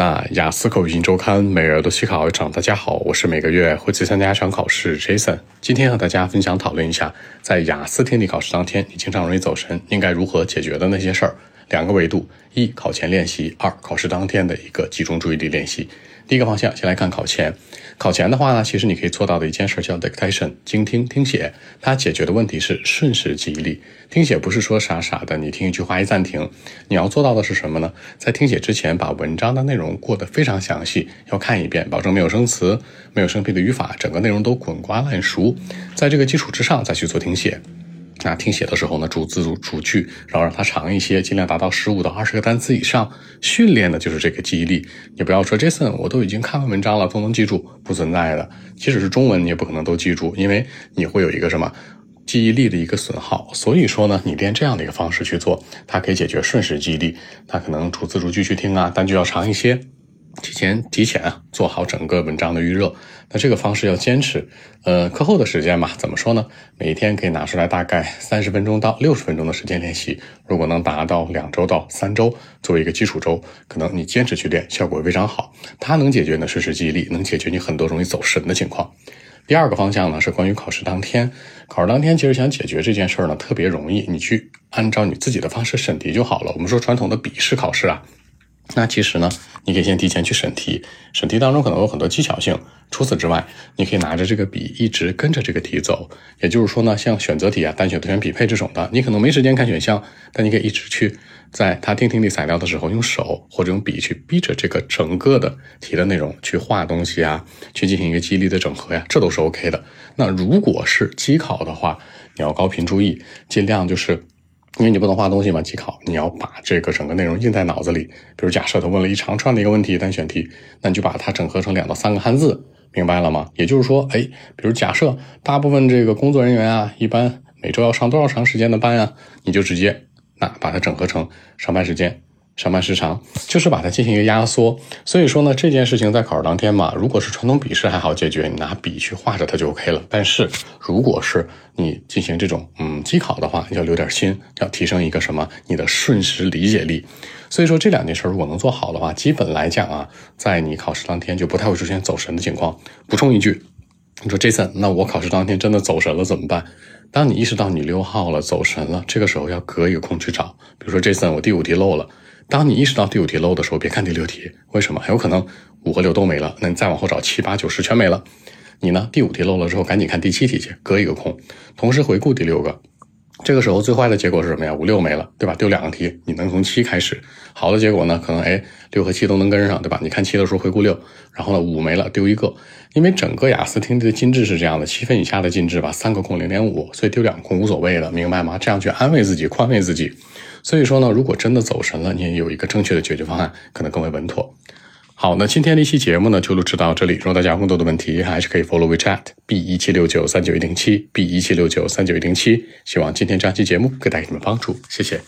那雅思口语周刊每日都思考一场，大家好，我是每个月会去参加一场考试 Jason。今天和大家分享讨论一下，在雅思听力考试当天，你经常容易走神，应该如何解决的那些事儿。两个维度：一、考前练习；二、考试当天的一个集中注意力练习。第一个方向，先来看考前。考前的话呢，其实你可以做到的一件事叫 dictation，精听听写。它解决的问题是瞬时记忆力。听写不是说傻傻的，你听一句话一暂停。你要做到的是什么呢？在听写之前，把文章的内容过得非常详细，要看一遍，保证没有生词、没有生僻的语法，整个内容都滚瓜烂熟。在这个基础之上，再去做听写。那听写的时候呢，逐字逐逐句，然后让它长一些，尽量达到十五到二十个单词以上。训练的就是这个记忆力。你不要说 Jason，我都已经看完文章了，都能记住，不存在的。即使是中文，你也不可能都记住，因为你会有一个什么记忆力的一个损耗。所以说呢，你练这样的一个方式去做，它可以解决瞬时记忆力。它可能逐字逐句去听啊，单句要长一些。提前提前啊，做好整个文章的预热。那这个方式要坚持。呃，课后的时间嘛，怎么说呢？每一天可以拿出来大概三十分钟到六十分钟的时间练习。如果能达到两周到三周作为一个基础周，可能你坚持去练，效果非常好。它能解决呢瞬时记忆力，能解决你很多容易走神的情况。第二个方向呢是关于考试当天。考试当天其实想解决这件事儿呢特别容易，你去按照你自己的方式审题就好了。我们说传统的笔试考试啊。那其实呢，你可以先提前去审题，审题当中可能有很多技巧性。除此之外，你可以拿着这个笔一直跟着这个题走。也就是说呢，像选择题啊、单选、多选、匹配这种的，你可能没时间看选项，但你可以一直去在他听听力材料的时候，用手或者用笔去逼着这个整个的题的内容去画东西啊，去进行一个记忆力的整合呀，这都是 OK 的。那如果是机考的话，你要高频注意，尽量就是。因为你不能画东西嘛，机考你要把这个整个内容印在脑子里。比如假设他问了一长串的一个问题单选题，那你就把它整合成两到三个汉字，明白了吗？也就是说，哎，比如假设大部分这个工作人员啊，一般每周要上多少长时间的班啊，你就直接那把它整合成上班时间。上班时长就是把它进行一个压缩，所以说呢，这件事情在考试当天嘛，如果是传统笔试还好解决，你拿笔去画着它就 OK 了。但是如果是你进行这种嗯机考的话，你要留点心，要提升一个什么你的瞬时理解力。所以说这两件事如果能做好的话，基本来讲啊，在你考试当天就不太会出现走神的情况。补充一句，你说 Jason，那我考试当天真的走神了怎么办？当你意识到你溜号了、走神了，这个时候要隔一个空去找。比如说这次我第五题漏了。当你意识到第五题漏的时候，别看第六题，为什么？很有可能五和六都没了。那你再往后找七八九十全没了。你呢？第五题漏了之后，赶紧看第七题去，隔一个空，同时回顾第六个。这个时候最坏的结果是什么呀？五六没了，对吧？丢两个题，你能从七开始。好的结果呢？可能哎六和七都能跟上，对吧？你看七的时候回顾六，然后呢五没了，丢一个。因为整个雅思听力的进制是这样的，七分以下的进制吧，三个空零点五，所以丢两个空无所谓的，明白吗？这样去安慰自己，宽慰自己。所以说呢，如果真的走神了，你有一个正确的解决方案，可能更为稳妥。好，那今天的一期节目呢，就录制到这里。如果大家有更多的问题，还是可以 follow WeChat B 一七六九三九一零七 B 一七六九三九一零七。希望今天这期节目给带给你们帮助，谢谢。